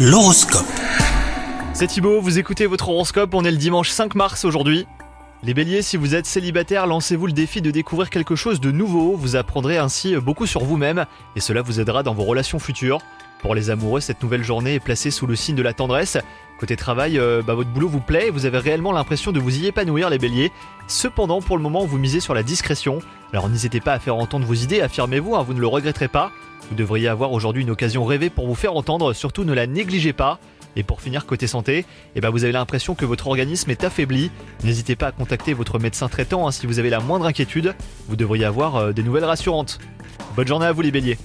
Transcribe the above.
L'horoscope. C'est Thibaut, vous écoutez votre horoscope, on est le dimanche 5 mars aujourd'hui. Les béliers, si vous êtes célibataire, lancez-vous le défi de découvrir quelque chose de nouveau, vous apprendrez ainsi beaucoup sur vous-même et cela vous aidera dans vos relations futures. Pour les amoureux, cette nouvelle journée est placée sous le signe de la tendresse. Côté travail, euh, bah, votre boulot vous plaît et vous avez réellement l'impression de vous y épanouir les béliers. Cependant, pour le moment, vous misez sur la discrétion. Alors n'hésitez pas à faire entendre vos idées, affirmez-vous, hein, vous ne le regretterez pas. Vous devriez avoir aujourd'hui une occasion rêvée pour vous faire entendre, surtout ne la négligez pas. Et pour finir, côté santé, eh ben vous avez l'impression que votre organisme est affaibli. N'hésitez pas à contacter votre médecin traitant hein, si vous avez la moindre inquiétude. Vous devriez avoir euh, des nouvelles rassurantes. Bonne journée à vous les béliers